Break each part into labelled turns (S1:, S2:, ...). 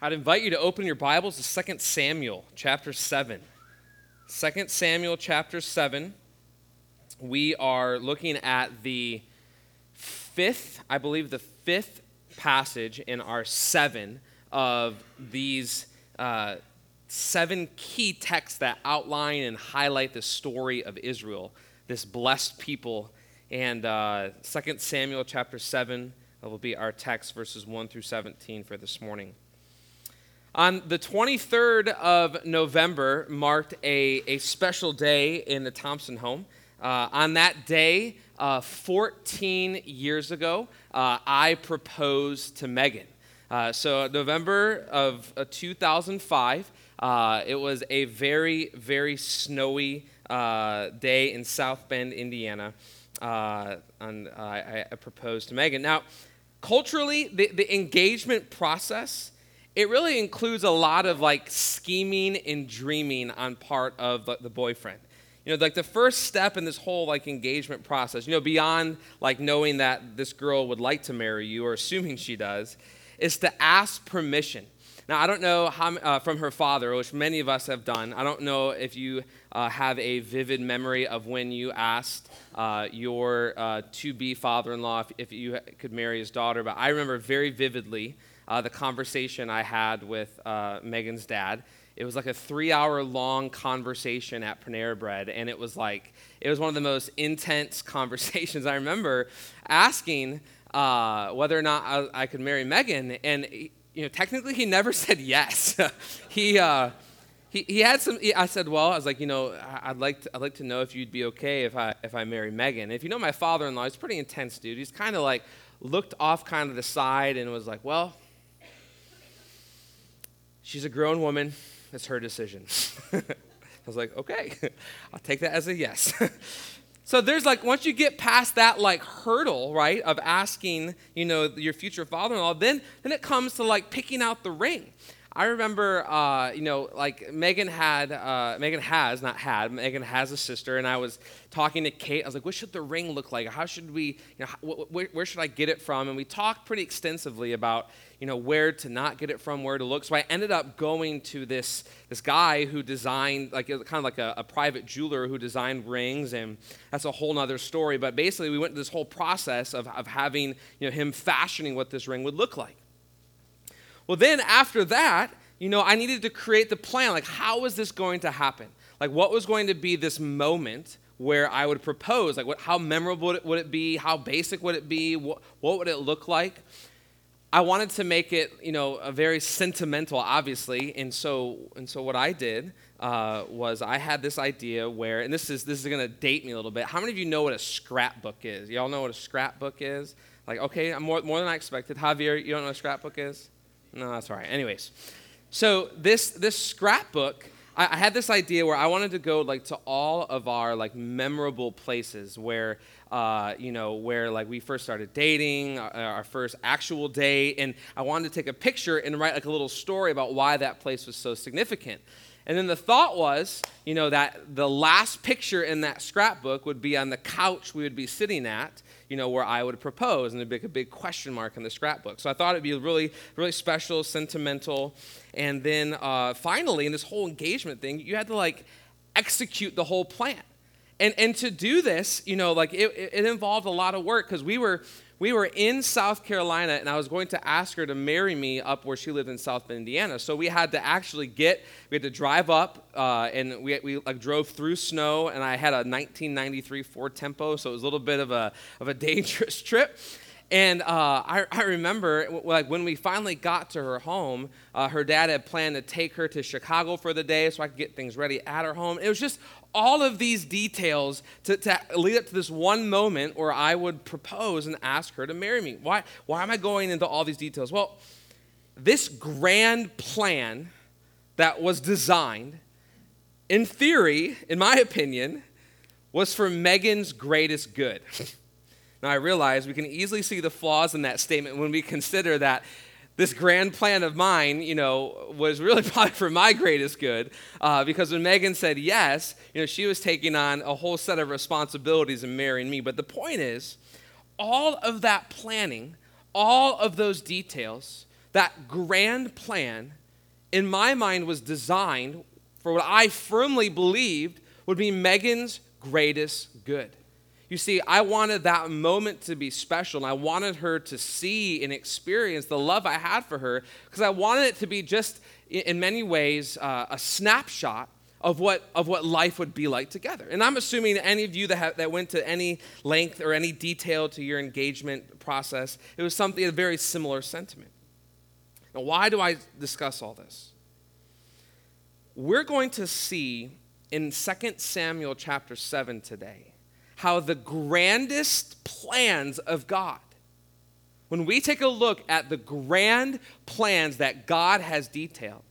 S1: I'd invite you to open your Bibles to 2 Samuel chapter 7. 2 Samuel chapter 7. We are looking at the fifth, I believe, the fifth passage in our seven of these uh, seven key texts that outline and highlight the story of Israel, this blessed people. And uh, 2 Samuel chapter 7 will be our text, verses 1 through 17 for this morning. On the 23rd of November marked a, a special day in the Thompson home. Uh, on that day, uh, 14 years ago, uh, I proposed to Megan. Uh, so, November of uh, 2005, uh, it was a very, very snowy day in South Bend, Indiana. and I, I, proposed to Megan. Now, culturally, the, the engagement process it really includes a lot of like scheming and dreaming on part of the, the boyfriend. You know like the first step in this whole like engagement process you know beyond like knowing that this girl would like to marry you or assuming she does is to ask permission. Now i don't know how uh, from her father which many of us have done i don't know if you uh, have a vivid memory of when you asked uh, your uh, to-be father-in-law if, if you could marry his daughter but i remember very vividly uh, the conversation I had with uh, Megan's dad. It was like a three hour long conversation at Panera Bread, and it was like, it was one of the most intense conversations. I remember asking uh, whether or not I, I, could marry Megan, and you know, technically he never said yes. he, uh, he, he had some, I said, well, I was like, you know, I'd like, to, I'd like to know if you'd be okay if I, if I marry Megan. If you know my father in law, he's pretty intense dude. He's kind of like, looked off kind of the side and was like, well, She's a grown woman. It's her decision. I was like, okay, I'll take that as a yes. so there's like, once you get past that like hurdle, right, of asking, you know, your future father-in-law, then, then it comes to like picking out the ring. I remember, uh, you know, like Megan had, uh, Megan has, not had, Megan has a sister, and I was talking to Kate. I was like, what should the ring look like? How should we, you know, wh- wh- where should I get it from? And we talked pretty extensively about, you know, where to not get it from, where to look. So I ended up going to this, this guy who designed, like, kind of like a, a private jeweler who designed rings, and that's a whole nother story. But basically, we went through this whole process of, of having, you know, him fashioning what this ring would look like. Well, then after that, you know, I needed to create the plan. Like, how was this going to happen? Like, what was going to be this moment where I would propose? Like, what, how memorable would it, would it be? How basic would it be? What, what would it look like? I wanted to make it, you know, a very sentimental, obviously, and so and so what I did uh, was I had this idea where, and this is this is going to date me a little bit. How many of you know what a scrapbook is? Y'all know what a scrapbook is? Like, okay, more more than I expected. Javier, you don't know what a scrapbook is? No, that's all right. Anyways, so this this scrapbook, I, I, had this idea where I wanted to go like to all of our like memorable places where uh, you know where like we first started dating, our, uh, our first actual date, and I wanted to take a picture and write like a little story about why that place was so significant. And then the thought was, you know, that the last picture in that scrapbook would be on the couch we would be sitting at you know, where I would propose, and there'd be a big question mark in the scrapbook. So I thought it'd be really, really special, sentimental. And then uh, finally, in this whole engagement thing, you had to like execute the whole plan. And, and to do this, you know, like it, it involved a lot of work because we were we were in South Carolina and I was going to ask her to marry me up where she lived in South Bend, Indiana. So we had to actually get, we had to drive up uh, and we, we like drove through snow and I had a 1993 Ford Tempo, so it was a little bit of a, of a dangerous trip. And uh, I, I, remember like when we finally got to her home, uh, her dad had planned to take her to Chicago for the day so I could get things ready at her home. It was just all of these details to, to lead up to this one moment where I would propose and ask her to marry me. Why, why am I going into all these details? Well, this grand plan that was designed, in theory, in my opinion, was for Megan's greatest good. now, I realize we can easily see the flaws in that statement when we consider that this grand plan of mine, you know, was really probably for my greatest good. Uh, because when Megan said yes, you know, she was taking on a whole set of responsibilities and marrying me. But the point is, all of that planning, all of those details, that grand plan, in my mind, was designed for what I firmly believed would be Megan's greatest good. You see, I wanted that moment to be special, and I wanted her to see and experience the love I had for her because I wanted it to be just, in many ways, uh, a snapshot of what, of what life would be like together. And I'm assuming any of you that, that went to any length or any detail to your engagement process, it was something, a very similar sentiment. Now, why do I discuss all this? We're going to see in 2 Samuel chapter 7 today how the grandest plans of God, when we take a look at the grand plans that God has detailed,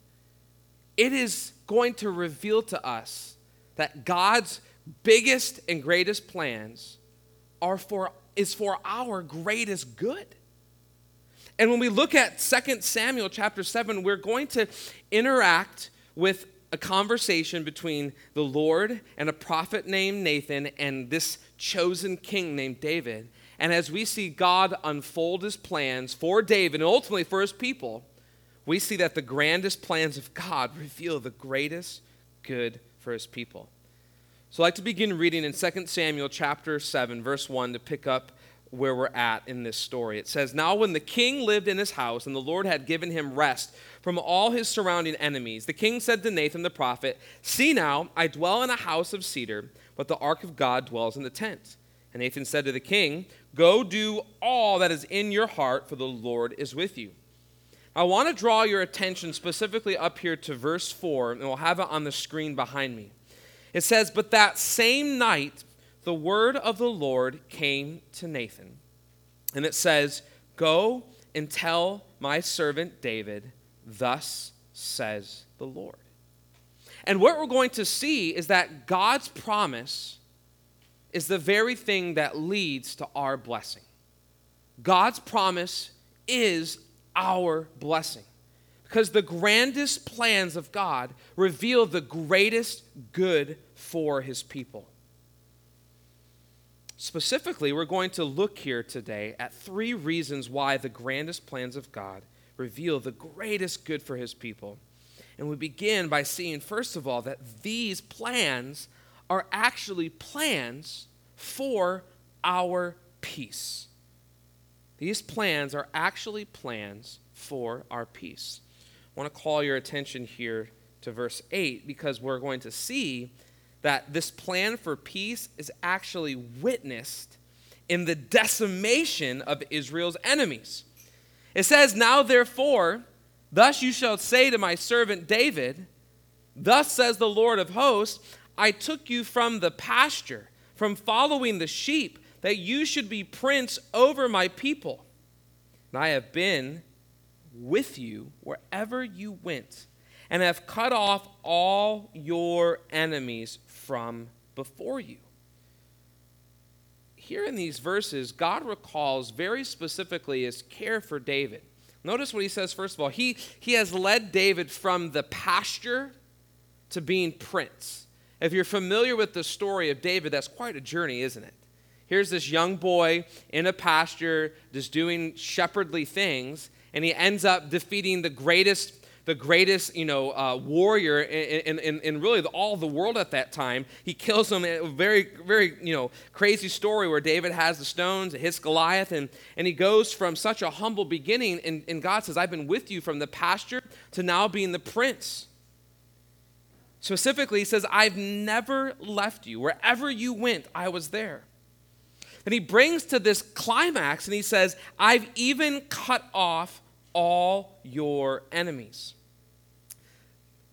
S1: it is going to reveal to us that God's biggest and greatest plans are for is for our greatest good. And when we look at 2 Samuel chapter 7, we're going to interact with a conversation between the Lord and a prophet named Nathan and this chosen king named David. And as we see God unfold his plans for David and ultimately for his people, we see that the grandest plans of God reveal the greatest good for his people. So I'd like to begin reading in 2 Samuel chapter 7, verse 1 to pick up where we're at in this story. It says, Now when the king lived in his house, and the Lord had given him rest from all his surrounding enemies, the king said to Nathan the prophet, See now, I dwell in a house of cedar, but the ark of God dwells in the tent. And Nathan said to the king, Go do all that is in your heart, for the Lord is with you. I want to draw your attention specifically up here to verse 4, and we'll have it on the screen behind me. It says, But that same night, the word of the Lord came to Nathan. And it says, Go and tell my servant David, Thus says the Lord. And what we're going to see is that God's promise is the very thing that leads to our blessing. God's promise is our blessing. Because the grandest plans of God reveal the greatest good for his people. Specifically, we're going to look here today at three reasons why the grandest plans of God reveal the greatest good for his people. And we begin by seeing, first of all, that these plans are actually plans for our peace. These plans are actually plans for our peace. I want to call your attention here to verse 8 because we're going to see that this plan for peace is actually witnessed in the decimation of Israel's enemies. It says, Now therefore, thus you shall say to my servant David, Thus says the Lord of hosts, I took you from the pasture, from following the sheep, that you should be prince over my people. And I have been with you wherever you went, and have cut off all your enemies from before you. Here in these verses, God recalls very specifically his care for David. Notice what he says, first of all. He, he has led David from the pasture to being prince. If you're familiar with the story of David, that's quite a journey, isn't it? Here's this young boy in a pasture just doing shepherdly things, and he ends up defeating the greatest the greatest, you know, uh, warrior in, in, in really all the world at that time. He kills him. A very, very, you know, crazy story where David has the stones, hits Goliath, and, and he goes from such a humble beginning, and, and God says, I've been with you from the pasture to now being the prince. Specifically, he says, I've never left you. Wherever you went, I was there. And he brings to this climax and he says, I've even cut off all your enemies.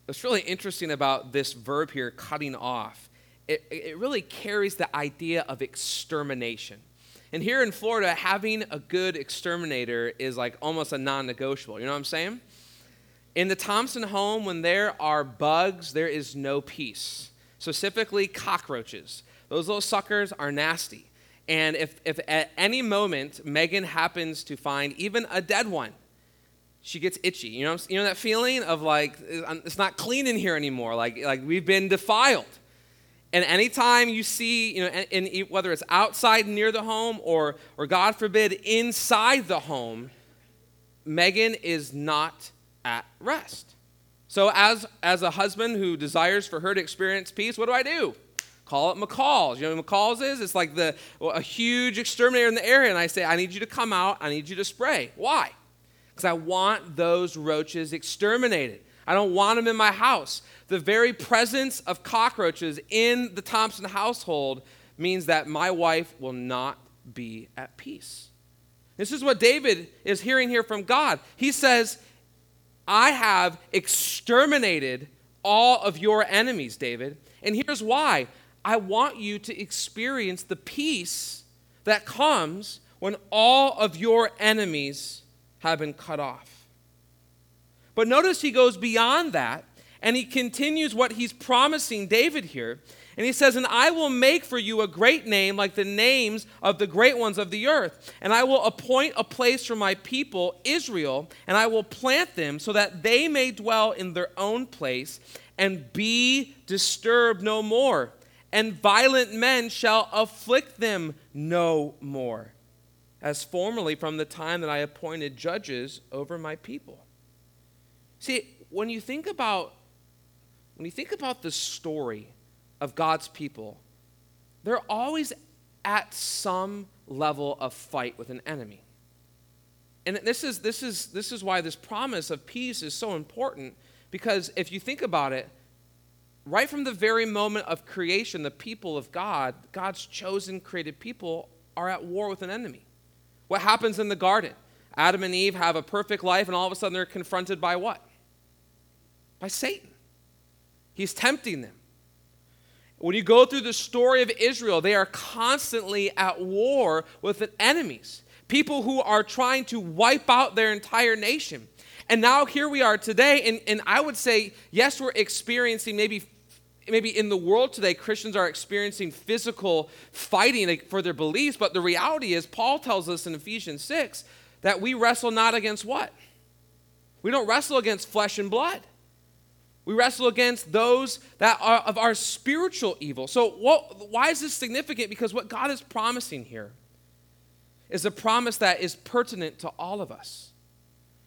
S1: What's really interesting about this verb here, cutting off, it, it really carries the idea of extermination. And here in Florida, having a good exterminator is like almost a non negotiable. You know what I'm saying? In the Thompson home, when there are bugs, there is no peace. Specifically, cockroaches. Those little suckers are nasty. And if, if at any moment Megan happens to find even a dead one, she gets itchy. You know, you know that feeling of like um, it's not clean in here anymore. Like like we've been defiled. And anytime you see, you know, in, in, whether it's outside near the home or or God forbid inside the home, Megan is not at rest. So, as, as a husband who desires for her to experience peace, what do I do? Call it McCall's. You know what McCall's is? It's like the, a huge exterminator in the area. And I say, I need you to come out. I need you to spray. Why? Because I want those roaches exterminated. I don't want them in my house. The very presence of cockroaches in the Thompson household means that my wife will not be at peace. This is what David is hearing here from God. He says, I have exterminated all of your enemies, David. And here's why I want you to experience the peace that comes when all of your enemies have been cut off. But notice he goes beyond that and he continues what he's promising David here. And he says, And I will make for you a great name like the names of the great ones of the earth. And I will appoint a place for my people, Israel, and I will plant them so that they may dwell in their own place and be disturbed no more. And violent men shall afflict them no more, as formerly from the time that I appointed judges over my people. See, when you think about when you think about the story of God's people, they're always at some level of fight with an enemy. And this is, this, is, this is why this promise of peace is so important, because if you think about it, right from the very moment of creation, the people of God, God's chosen created people, are at war with an enemy. What happens in the garden? Adam and Eve have a perfect life, and all of a sudden they're confronted by what? By Satan. He's tempting them. When you go through the story of Israel, they are constantly at war with enemies, people who are trying to wipe out their entire nation. And now here we are today, and, and I would say, yes, we're experiencing maybe maybe in the world today, Christians are experiencing physical fighting for their beliefs, but the reality is, Paul tells us in Ephesians 6 that we wrestle not against what? We don't wrestle against flesh and blood. We wrestle against those that are of our spiritual evil. So, what, why is this significant? Because what God is promising here is a promise that is pertinent to all of us.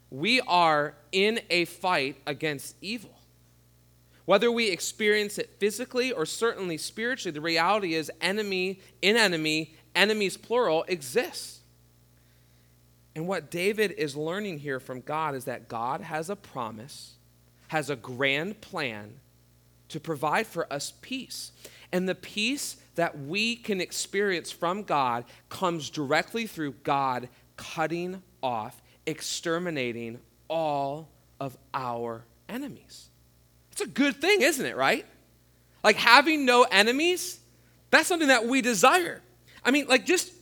S1: We are in a fight against evil. Whether we experience it physically or certainly spiritually, the reality is enemy in enemy, enemies plural, exists. And what David is learning here from God is that God has a promise has a grand plan to provide for us peace. And the peace that we can experience from God comes directly through God cutting off, exterminating all of our enemies. It's a good thing, isn't it, right? Like having no enemies, that's something that we desire. I mean, like just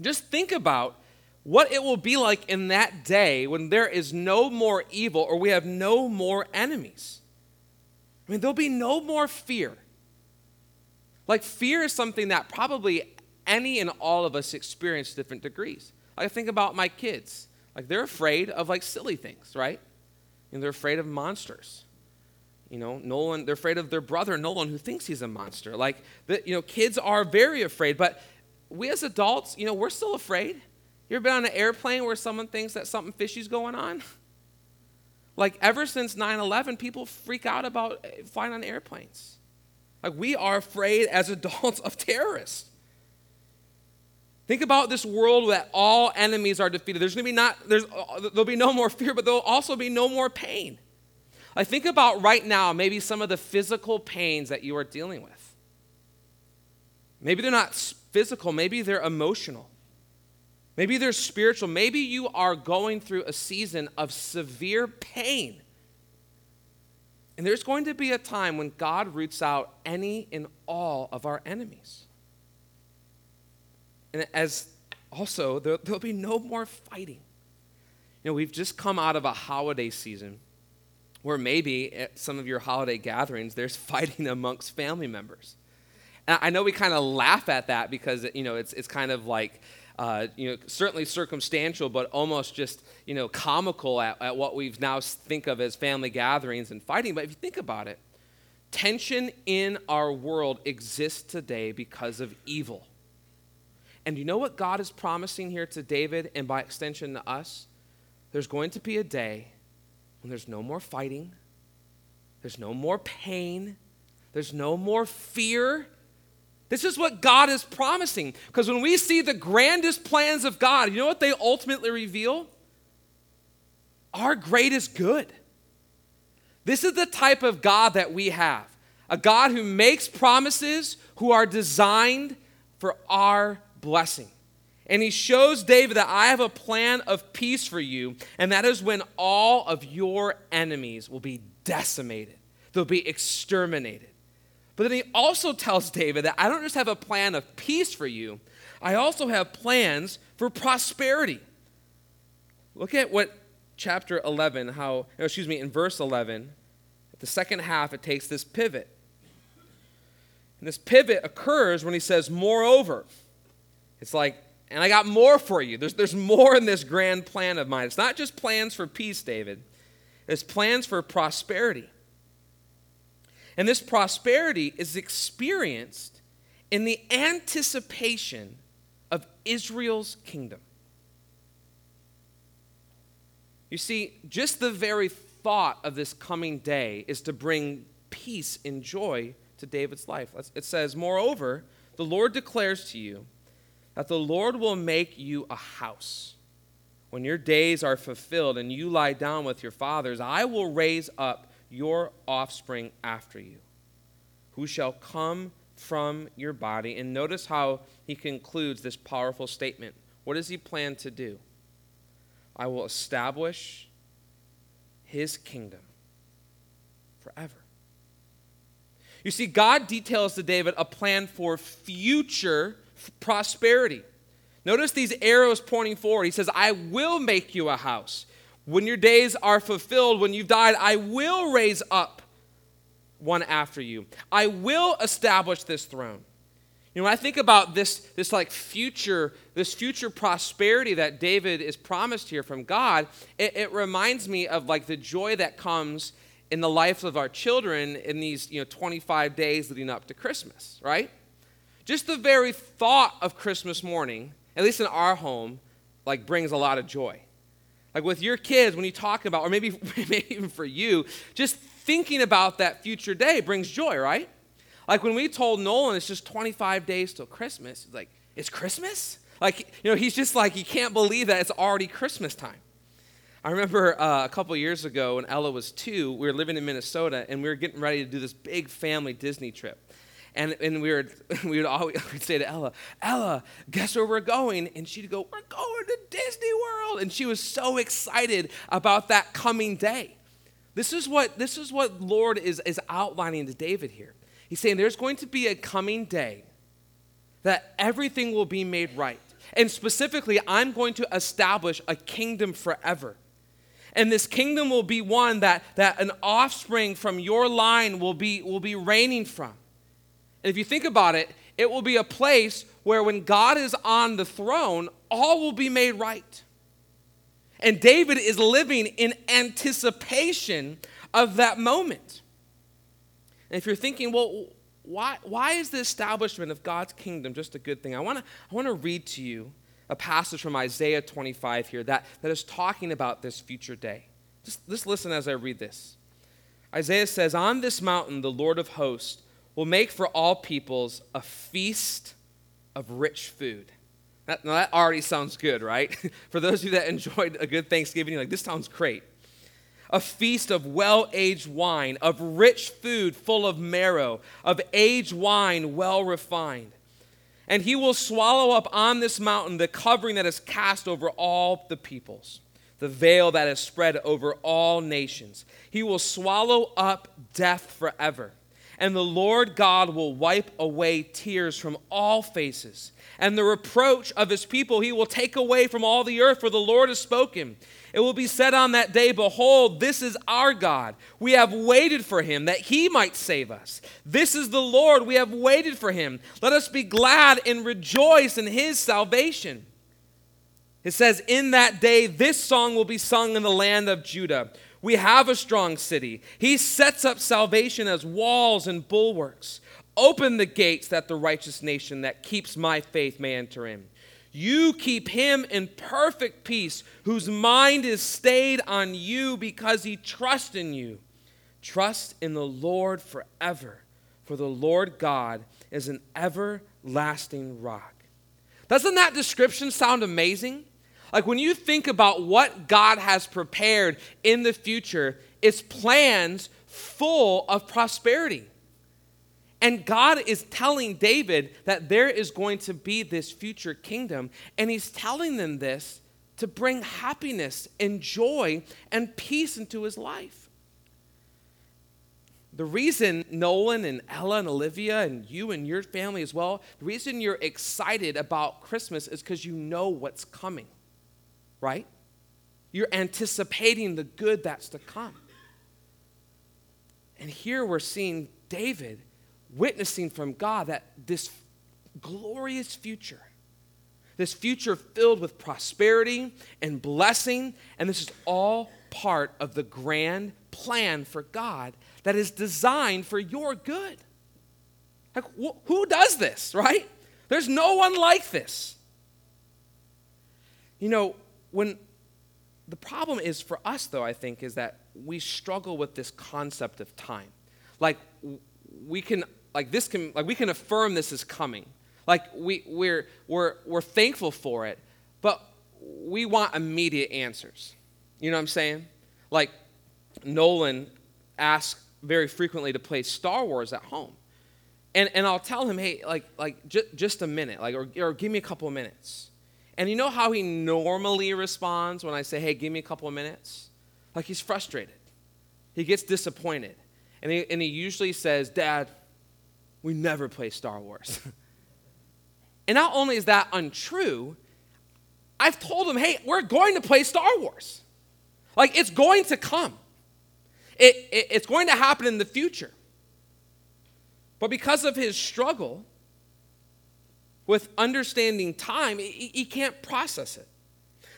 S1: just think about what it will be like in that day when there is no more evil or we have no more enemies. I mean, there'll be no more fear. Like, fear is something that probably any and all of us experience to different degrees. Like, I think about my kids. Like, they're afraid of like silly things, right? And they're afraid of monsters. You know, Nolan, they're afraid of their brother Nolan, who thinks he's a monster. Like, the, you know, kids are very afraid, but we as adults, you know, we're still afraid. You ever been on an airplane where someone thinks that something fishy's going on? Like, ever since 9 11, people freak out about eh, flying on airplanes. Like, we are afraid as adults of terrorists. Think about this world that all enemies are defeated. There's going to be not, there's, uh, there'll be no more fear, but there'll also be no more pain. I think about right now, maybe some of the physical pains that you are dealing with. Maybe they're not physical, maybe they're emotional. Maybe they're spiritual. Maybe you are going through a season of severe pain. And there's going to be a time when God roots out any and all of our enemies. And as also, there, will be no more fighting. You know, we've just come out of a holiday season where maybe at some of your holiday gatherings, there's fighting amongst family members. And I know we kind of laugh at that because, you know, it's, it's kind of like, uh, you know, certainly circumstantial, but almost just, you know, comical at, at what we now think of as family gatherings and fighting. But if you think about it, tension in our world exists today because of evil. And you know what God is promising here to David and by extension to us? there's going to be a day when there's no more fighting, there's no more pain, there's no more fear. This is what God is promising. Because when we see the grandest plans of God, you know what they ultimately reveal? Our greatest good. This is the type of God that we have a God who makes promises who are designed for our blessing. And he shows David that I have a plan of peace for you, and that is when all of your enemies will be decimated, they'll be exterminated. But then he also tells David that I don't just have a plan of peace for you, I also have plans for prosperity. Look at what chapter 11, how, excuse me, in verse 11, at the second half, it takes this pivot. And this pivot occurs when he says, Moreover, it's like and I got more for you. There's, there's more in this grand plan of mine. It's not just plans for peace, David, it's plans for prosperity. And this prosperity is experienced in the anticipation of Israel's kingdom. You see, just the very thought of this coming day is to bring peace and joy to David's life. It says, Moreover, the Lord declares to you, that the Lord will make you a house. When your days are fulfilled and you lie down with your fathers, I will raise up your offspring after you, who shall come from your body. And notice how he concludes this powerful statement. What does he plan to do? I will establish his kingdom forever. You see, God details to David a plan for future prosperity. Notice these arrows pointing forward. He says, I will make you a house. When your days are fulfilled, when you've died, I will raise up one after you. I will establish this throne. You know, when I think about this, this like future, this future prosperity that David is promised here from God, it, it reminds me of like the joy that comes in the life of our children in these, you know, 25 days leading up to Christmas, right? Just the very thought of Christmas morning, at least in our home, like brings a lot of joy. Like with your kids, when you talk about, or maybe, maybe even for you, just thinking about that future day brings joy, right? Like when we told Nolan it's just 25 days till Christmas, like, it's Christmas? Like, you know, he's just like, he can't believe that it's already Christmas time. I remember uh, a couple years ago when Ella was two, we were living in Minnesota and we were getting ready to do this big family Disney trip. And, and we, would, we would always we'd say to Ella, Ella, guess where we're going? And she'd go, We're going to Disney World. And she was so excited about that coming day. This is what, this is what Lord is, is outlining to David here. He's saying there's going to be a coming day that everything will be made right. And specifically, I'm going to establish a kingdom forever. And this kingdom will be one that, that an offspring from your line will be, will be reigning from. And if you think about it, it will be a place where when God is on the throne, all will be made right. And David is living in anticipation of that moment. And if you're thinking, well, why, why is the establishment of God's kingdom just a good thing? I want to I wanna read to you a passage from Isaiah 25 here that, that is talking about this future day. Just, just listen as I read this. Isaiah says, On this mountain, the Lord of hosts will make for all peoples a feast of rich food. That, now that already sounds good, right? for those of you that enjoyed a good Thanksgiving, you're like, this sounds great. A feast of well aged wine, of rich food full of marrow, of aged wine well refined. And he will swallow up on this mountain the covering that is cast over all the peoples, the veil that is spread over all nations. He will swallow up death forever and the Lord God will wipe away tears from all faces. And the reproach of his people he will take away from all the earth, for the Lord has spoken. It will be said on that day, Behold, this is our God. We have waited for him that he might save us. This is the Lord. We have waited for him. Let us be glad and rejoice in his salvation. It says, In that day, this song will be sung in the land of Judah. We have a strong city. He sets up salvation as walls and bulwarks. Open the gates that the righteous nation that keeps my faith may enter in. You keep him in perfect peace, whose mind is stayed on you because he trusts in you. Trust in the Lord forever, for the Lord God is an everlasting rock. Doesn't that description sound amazing? Like when you think about what God has prepared in the future, it's plans full of prosperity. And God is telling David that there is going to be this future kingdom. And he's telling them this to bring happiness and joy and peace into his life. The reason Nolan and Ella and Olivia and you and your family as well, the reason you're excited about Christmas is because you know what's coming, right? You're anticipating the good that's to come. And here we're seeing David witnessing from God that this glorious future, this future filled with prosperity and blessing, and this is all part of the grand plan for God that is designed for your good. Like, wh- who does this, right? There's no one like this. You know, when the problem is for us, though, I think, is that we struggle with this concept of time. Like, we can like this can like we can affirm this is coming. Like we we're we're we're thankful for it but we want immediate answers. You know what i'm saying? Like nolan asks very frequently to play star wars at home. And and i'll tell him hey like like j- just a minute like or, or give me a couple minutes and you know how he normally responds when i say hey give me a couple of minutes like he's frustrated he gets disappointed and he, and he usually says dad we never play Star Wars. and not only is that untrue, I've told him, hey, we're going to play Star Wars. Like, it's going to come, it, it, it's going to happen in the future. But because of his struggle with understanding time, he, he can't process it.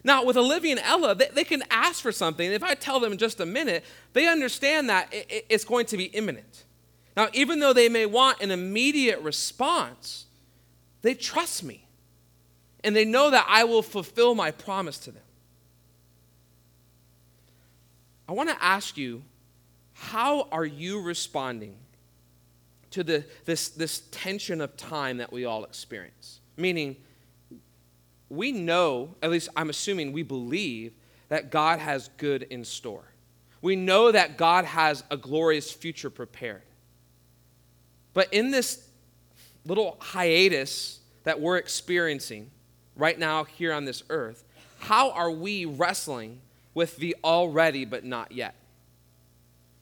S1: Now, with Olivia and Ella, they, they, can ask for something. If I tell them in just a minute, they understand that it, it's going to be imminent. Now, even though they may want an immediate response, they trust me. And they know that I will fulfill my promise to them. I want to ask you how are you responding to the, this, this tension of time that we all experience? Meaning, we know, at least I'm assuming we believe, that God has good in store. We know that God has a glorious future prepared. But in this little hiatus that we're experiencing right now here on this earth, how are we wrestling with the already but not yet?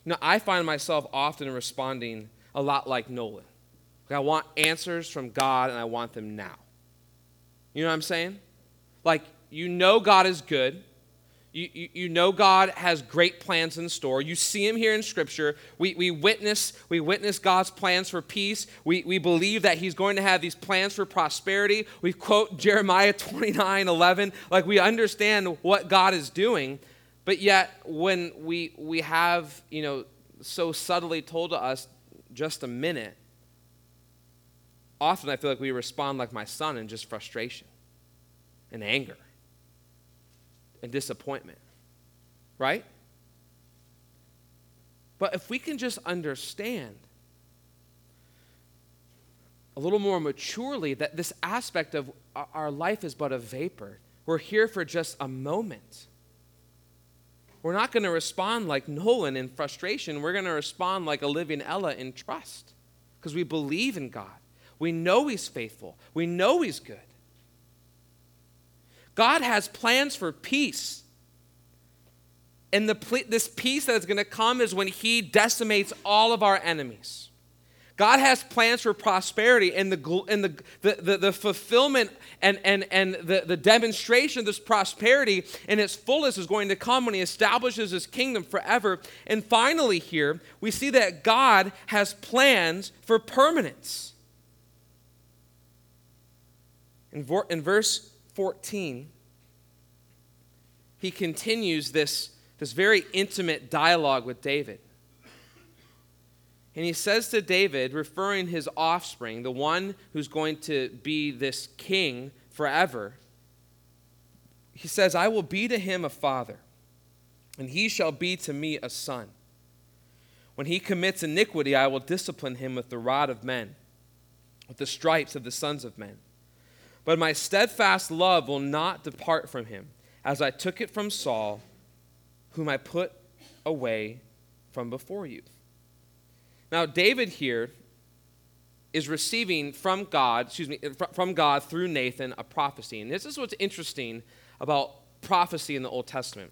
S1: Now, I find myself often responding a lot like Nolan. Like I want answers from God and I want them now. You know what I'm saying? Like, you know God is good. You, you, you, know God has great plans in store. You see him here in Scripture. We, we, witness, we witness God's plans for peace. We, we believe that he's going to have these plans for prosperity. We quote Jeremiah 29 11. Like we understand what God is doing. But yet, when we, we have, you know, so subtly told to us just a minute, often I feel like we respond like my son in just frustration and anger and disappointment, right? But if we can just understand a little more maturely that this aspect of our life is but a vapor, we're here for just a moment. We're not going to respond like Nolan in frustration. We're going to respond like Olivia and Ella in trust because we believe in God. We know He's faithful. We know He's good. God has plans for peace. And the, this peace that is going to come is when He decimates all of our enemies. God has plans for prosperity, and the, and the, the, the, the fulfillment and, and, and the, the demonstration of this prosperity in its fullest is going to come when He establishes His kingdom forever. And finally, here, we see that God has plans for permanence. In, in verse 14, he continues this, this very intimate dialogue with David. And he says to David, referring his offspring, the one who's going to be this king forever, he says, I will be to him a father, and he shall be to me a son. When he commits iniquity, I will discipline him with the rod of men, with the stripes of the sons of men. But my steadfast love will not depart from him, as I took it from Saul, whom I put away from before you. Now, David here is receiving from God, excuse me, from God through Nathan a prophecy. And this is what's interesting about prophecy in the Old Testament.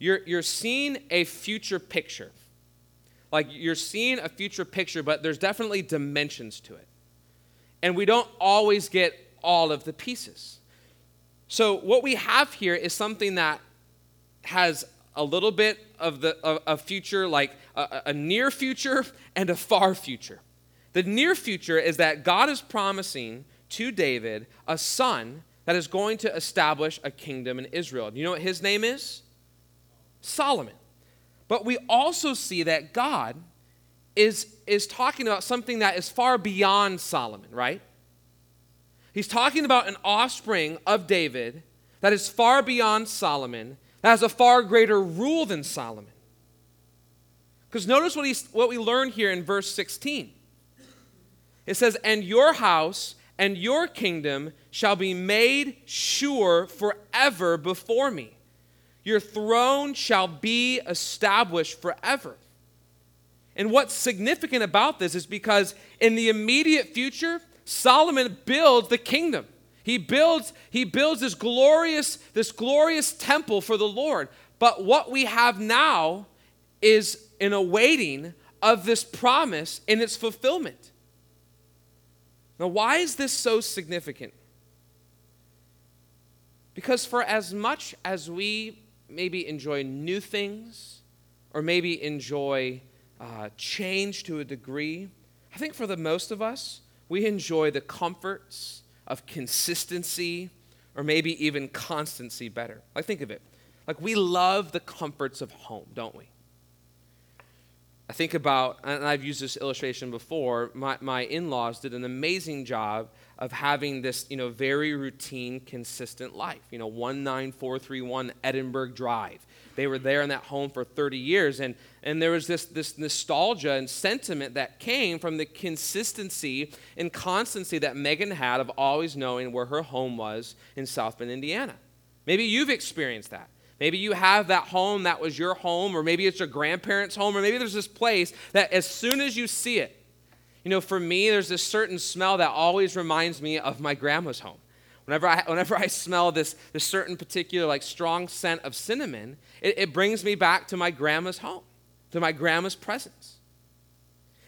S1: You're, you're seeing a future picture. Like you're seeing a future picture, but there's definitely dimensions to it. And we don't always get all of the pieces. So what we have here is something that has a little bit of the of, a future, like a, a near future and a far future. The near future is that God is promising to David a son that is going to establish a kingdom in Israel. Do you know what his name is? Solomon. But we also see that God is, is talking about something that is far beyond Solomon, right? He's talking about an offspring of David that is far beyond Solomon, has a far greater rule than Solomon. Because notice what, he's, what we learn here in verse 16. It says, And your house and your kingdom shall be made sure forever before me. Your throne shall be established forever. And what's significant about this is because in the immediate future, Solomon builds the kingdom. He builds, he builds this glorious, this glorious temple for the Lord. But what we have now is an awaiting of this promise in its fulfillment. Now, why is this so significant? Because for as much as we maybe enjoy new things or maybe enjoy uh, change to a degree, I think for the most of us, we enjoy the comforts of consistency or maybe even constancy better. Like, think of it. Like, we love the comforts of home, don't we? I think about, and I've used this illustration before, my, my in laws did an amazing job of having this, you know, very routine, consistent life. You know, 19431 Edinburgh Drive. They were there in that home for 30 years, and, and there was this, this nostalgia and sentiment that came from the consistency and constancy that Megan had of always knowing where her home was in South Bend, Indiana. Maybe you've experienced that. Maybe you have that home that was your home, or maybe it's your grandparents' home, or maybe there's this place that as soon as you see it, you know, for me, there's this certain smell that always reminds me of my grandma's home. Whenever I, whenever I smell this, this certain particular, like, strong scent of cinnamon, it, it brings me back to my grandma's home, to my grandma's presence.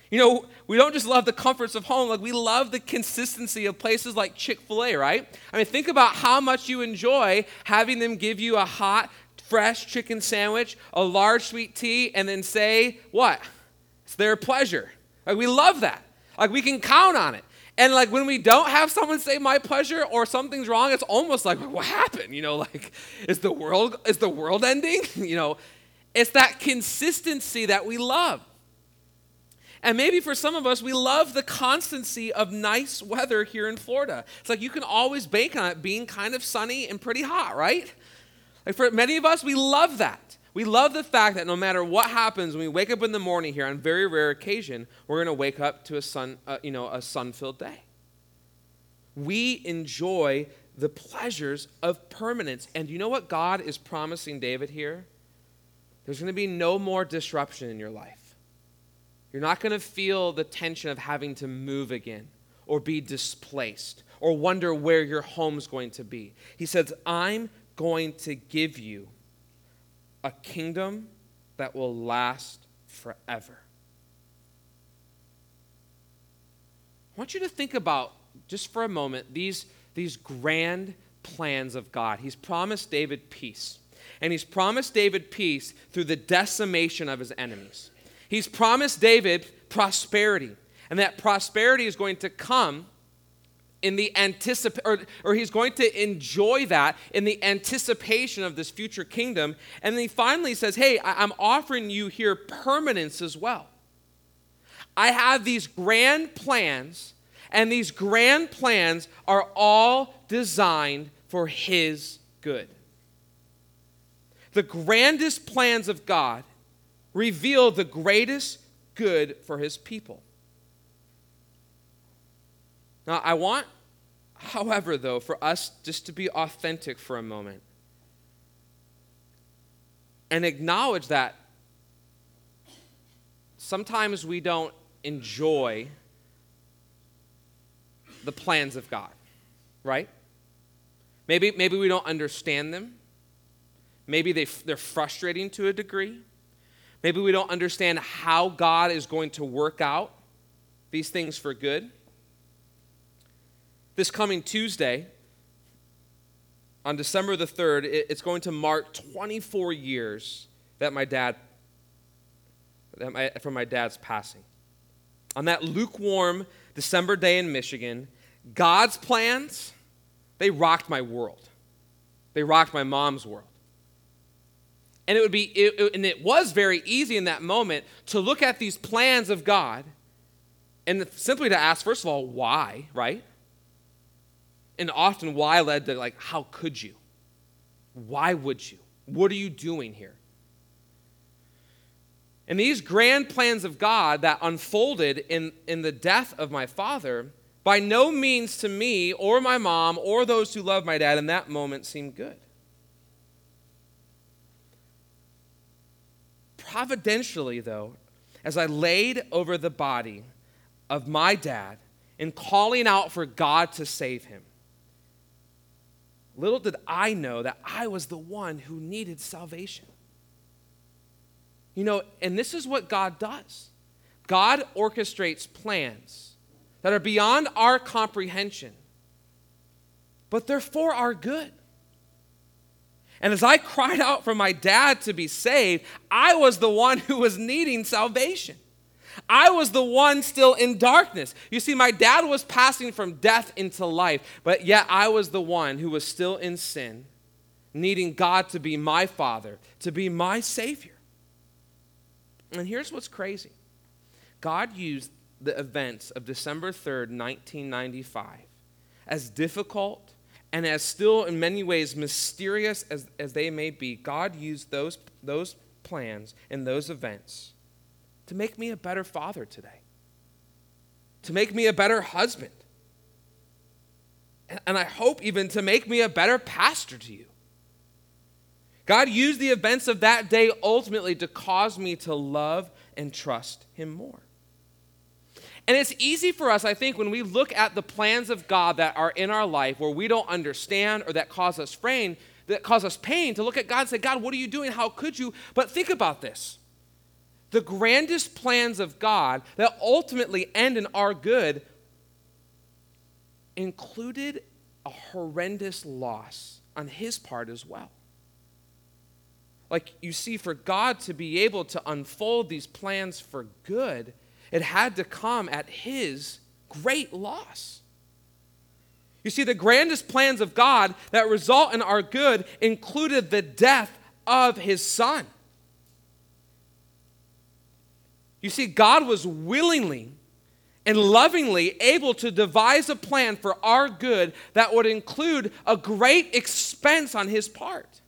S1: You know, we don't just love the comforts of home, like we love the consistency of places like Chick fil A, right? I mean, think about how much you enjoy having them give you a hot, fresh chicken sandwich, a large sweet tea, and then say, what? It's their pleasure. Like, we love that. Like, we can count on it. And like when we don't have someone say my pleasure or something's wrong, it's almost like what happened? You know, like is the world is the world ending? you know, it's that consistency that we love. And maybe for some of us, we love the constancy of nice weather here in Florida. It's like you can always bank on it being kind of sunny and pretty hot, right? Like for many of us, we love that. We love the fact that no matter what happens when we wake up in the morning here, on very rare occasion, we're going to wake up to a sun, uh, you know, a sun-filled day. We enjoy the pleasures of permanence. And you know what God is promising David here? There's going to be no more disruption in your life. You're not going to feel the tension of having to move again or be displaced or wonder where your home's going to be. He says, I'm going to give you a kingdom that will last forever. I want you to think about, just for a moment, these, these grand plans of God. He's promised David peace. And he's promised David peace through the decimation of his enemies. He's promised David prosperity. And that prosperity is going to come in the anticip or, or he's going to enjoy that in the anticipation of this future kingdom. And then he finally says hey I, i'm offering you here permanence as well. I have these grand plans and these grand plans are all designed for his good. The grandest plans of God reveal the greatest good for his people. Now, I want, however, though, for us just to be authentic for a moment and acknowledge that sometimes we don't enjoy the plans of God, right? Maybe, maybe we don't understand them. Maybe they, they're frustrating to a degree. Maybe we don't understand how God is going to work out these things for good. This coming Tuesday, on December the 3rd, it's going to mark 24 years that my dad, that my, from my dad's passing. On that lukewarm December day in Michigan, God's plans, they rocked my world. They rocked my mom's world. And it would be, it, it, and it was very easy in that moment to look at these plans of God and simply to ask, first of all, why, right? And often why led to like, how could you? Why would you? What are you doing here? And these grand plans of God that unfolded in, in the death of my father, by no means to me or my mom or those who loved my dad in that moment seemed good. Providentially, though, as I laid over the body of my dad and calling out for God to save him, little did I know that I was the one who needed salvation. You know, and this is what God does God orchestrates plans that are beyond our comprehension, but they're for our good. And as I cried out for my dad to be saved, I was the one who was needing salvation. I was the one still in darkness. You see, my dad was passing from death into life, but yet I was the one who was still in sin, needing God to be my father, to be my savior. And here's what's crazy God used the events of December 3rd, 1995, as difficult and as still in many ways mysterious as, as they may be, God used those, those plans and those events to make me a better father today, to make me a better husband, and, I hope even to make me a better pastor to you. God used the events of that day ultimately to cause me to love and trust Him more. And it's easy for us, I think, when we look at the plans of God that are in our life where we don't understand or that cause us pain, that cause us pain, to look at God and say, God, what are you doing? How could you? But think about this. The grandest plans of God that ultimately end in our good included a horrendous loss on his part as well. Like you see, for God to be able to unfold these plans for good, it had to come at his great loss. You see, the grandest plans of God that result in our good included the death of his son. You see, God was willingly and lovingly able to devise a plan for our good that would include a great expense on his part.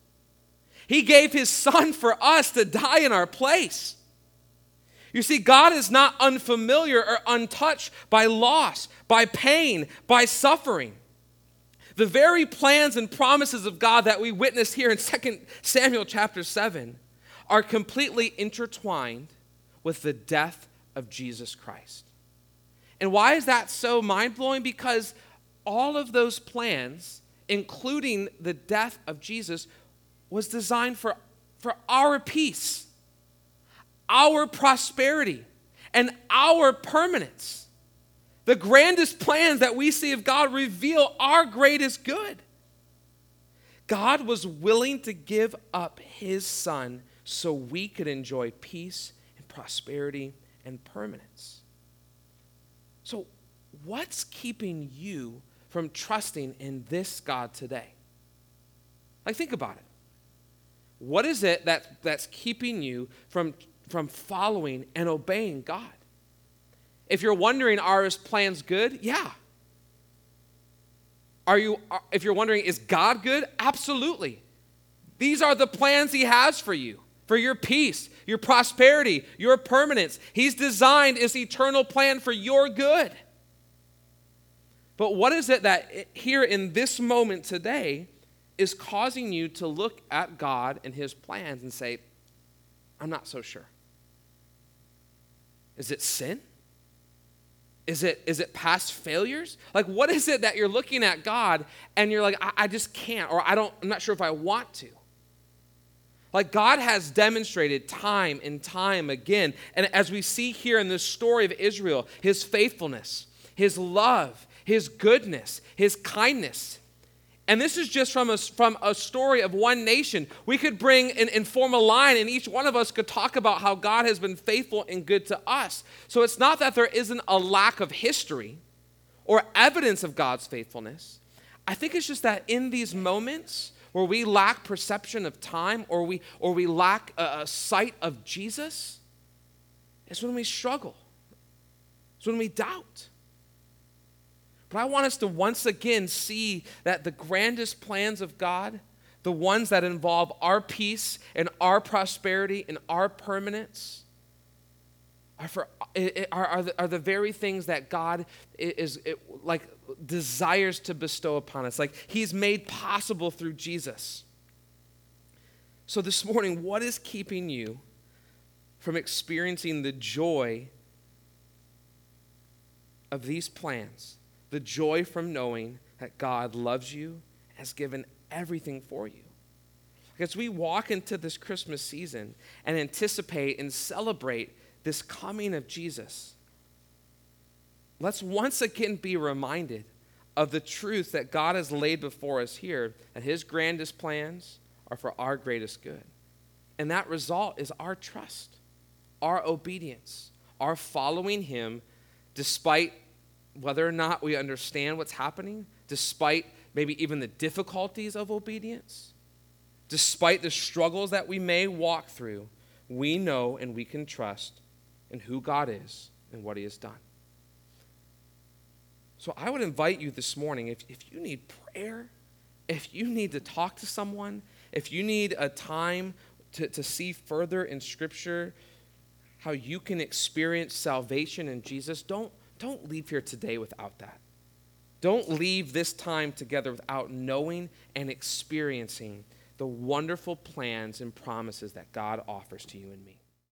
S1: He gave his son for us to die in our place. You see, God is not unfamiliar or untouched by loss, by pain, by suffering. The very plans and promises of God that we witness here in 2 Samuel chapter 7 are completely intertwined with the death of Jesus Christ. And why is that so mind blowing? Because all of those plans, including the death of Jesus, was designed for, for our peace our prosperity and our permanence. The grandest plans that we see of God reveal our greatest good. God was willing to give up his son so we could enjoy peace prosperity and permanence. So, what's keeping you from trusting in this God today? Like, think about it. What is it that, that's keeping you from from following and obeying God. If you're wondering, are his plans good? Yeah. Are you, if you're wondering, is God good? Absolutely. These are the plans He has for you for your peace, your prosperity, your permanence. He's designed His eternal plan for your good. But what is it that here in this moment today is causing you to look at God and His plans and say, I'm not so sure? Is it sin? Is it, is it past failures? Like, what is it that you're looking at God and you're like, I, I just can't, or I don't, I'm not sure if I want to? Like, God has demonstrated time and time again. And as we see here in this story of Israel, his faithfulness, his love, his goodness, his kindness. And this is just from a, from a story of one nation. We could bring and, and form a line, and each one of us could talk about how God has been faithful and good to us. So it's not that there isn't a lack of history or evidence of God's faithfulness. I think it's just that in these moments where we lack perception of time or we, or we lack a, a sight of Jesus, is when we struggle, it's when we doubt. But I want us to once again see that the grandest plans of God, the ones that involve our peace and our prosperity and our permanence, are, for, are, are, the, are the very things that God is, is like desires to bestow upon us. Like He's made possible through Jesus. So this morning, what is keeping you from experiencing the joy of these plans? the joy from knowing that God loves you, has given everything for you. As we walk into this Christmas season and anticipate and celebrate this coming of Jesus, let's once again be reminded of the truth that God has laid before us here that His grandest plans are for our greatest good. And that result is our trust, our obedience, our following Him despite whether or not we understand what's happening, despite maybe even the difficulties of obedience, despite the struggles that we may walk through, we know and we can trust in who God is and what He has done. So I would invite you this morning, if, if you need prayer, if you need to talk to someone, if you need a time to, to see further in Scripture how you can experience salvation in Jesus, don't don't leave here today without that. Don't leave this time together without knowing and experiencing the wonderful plans and promises that God offers to you and me.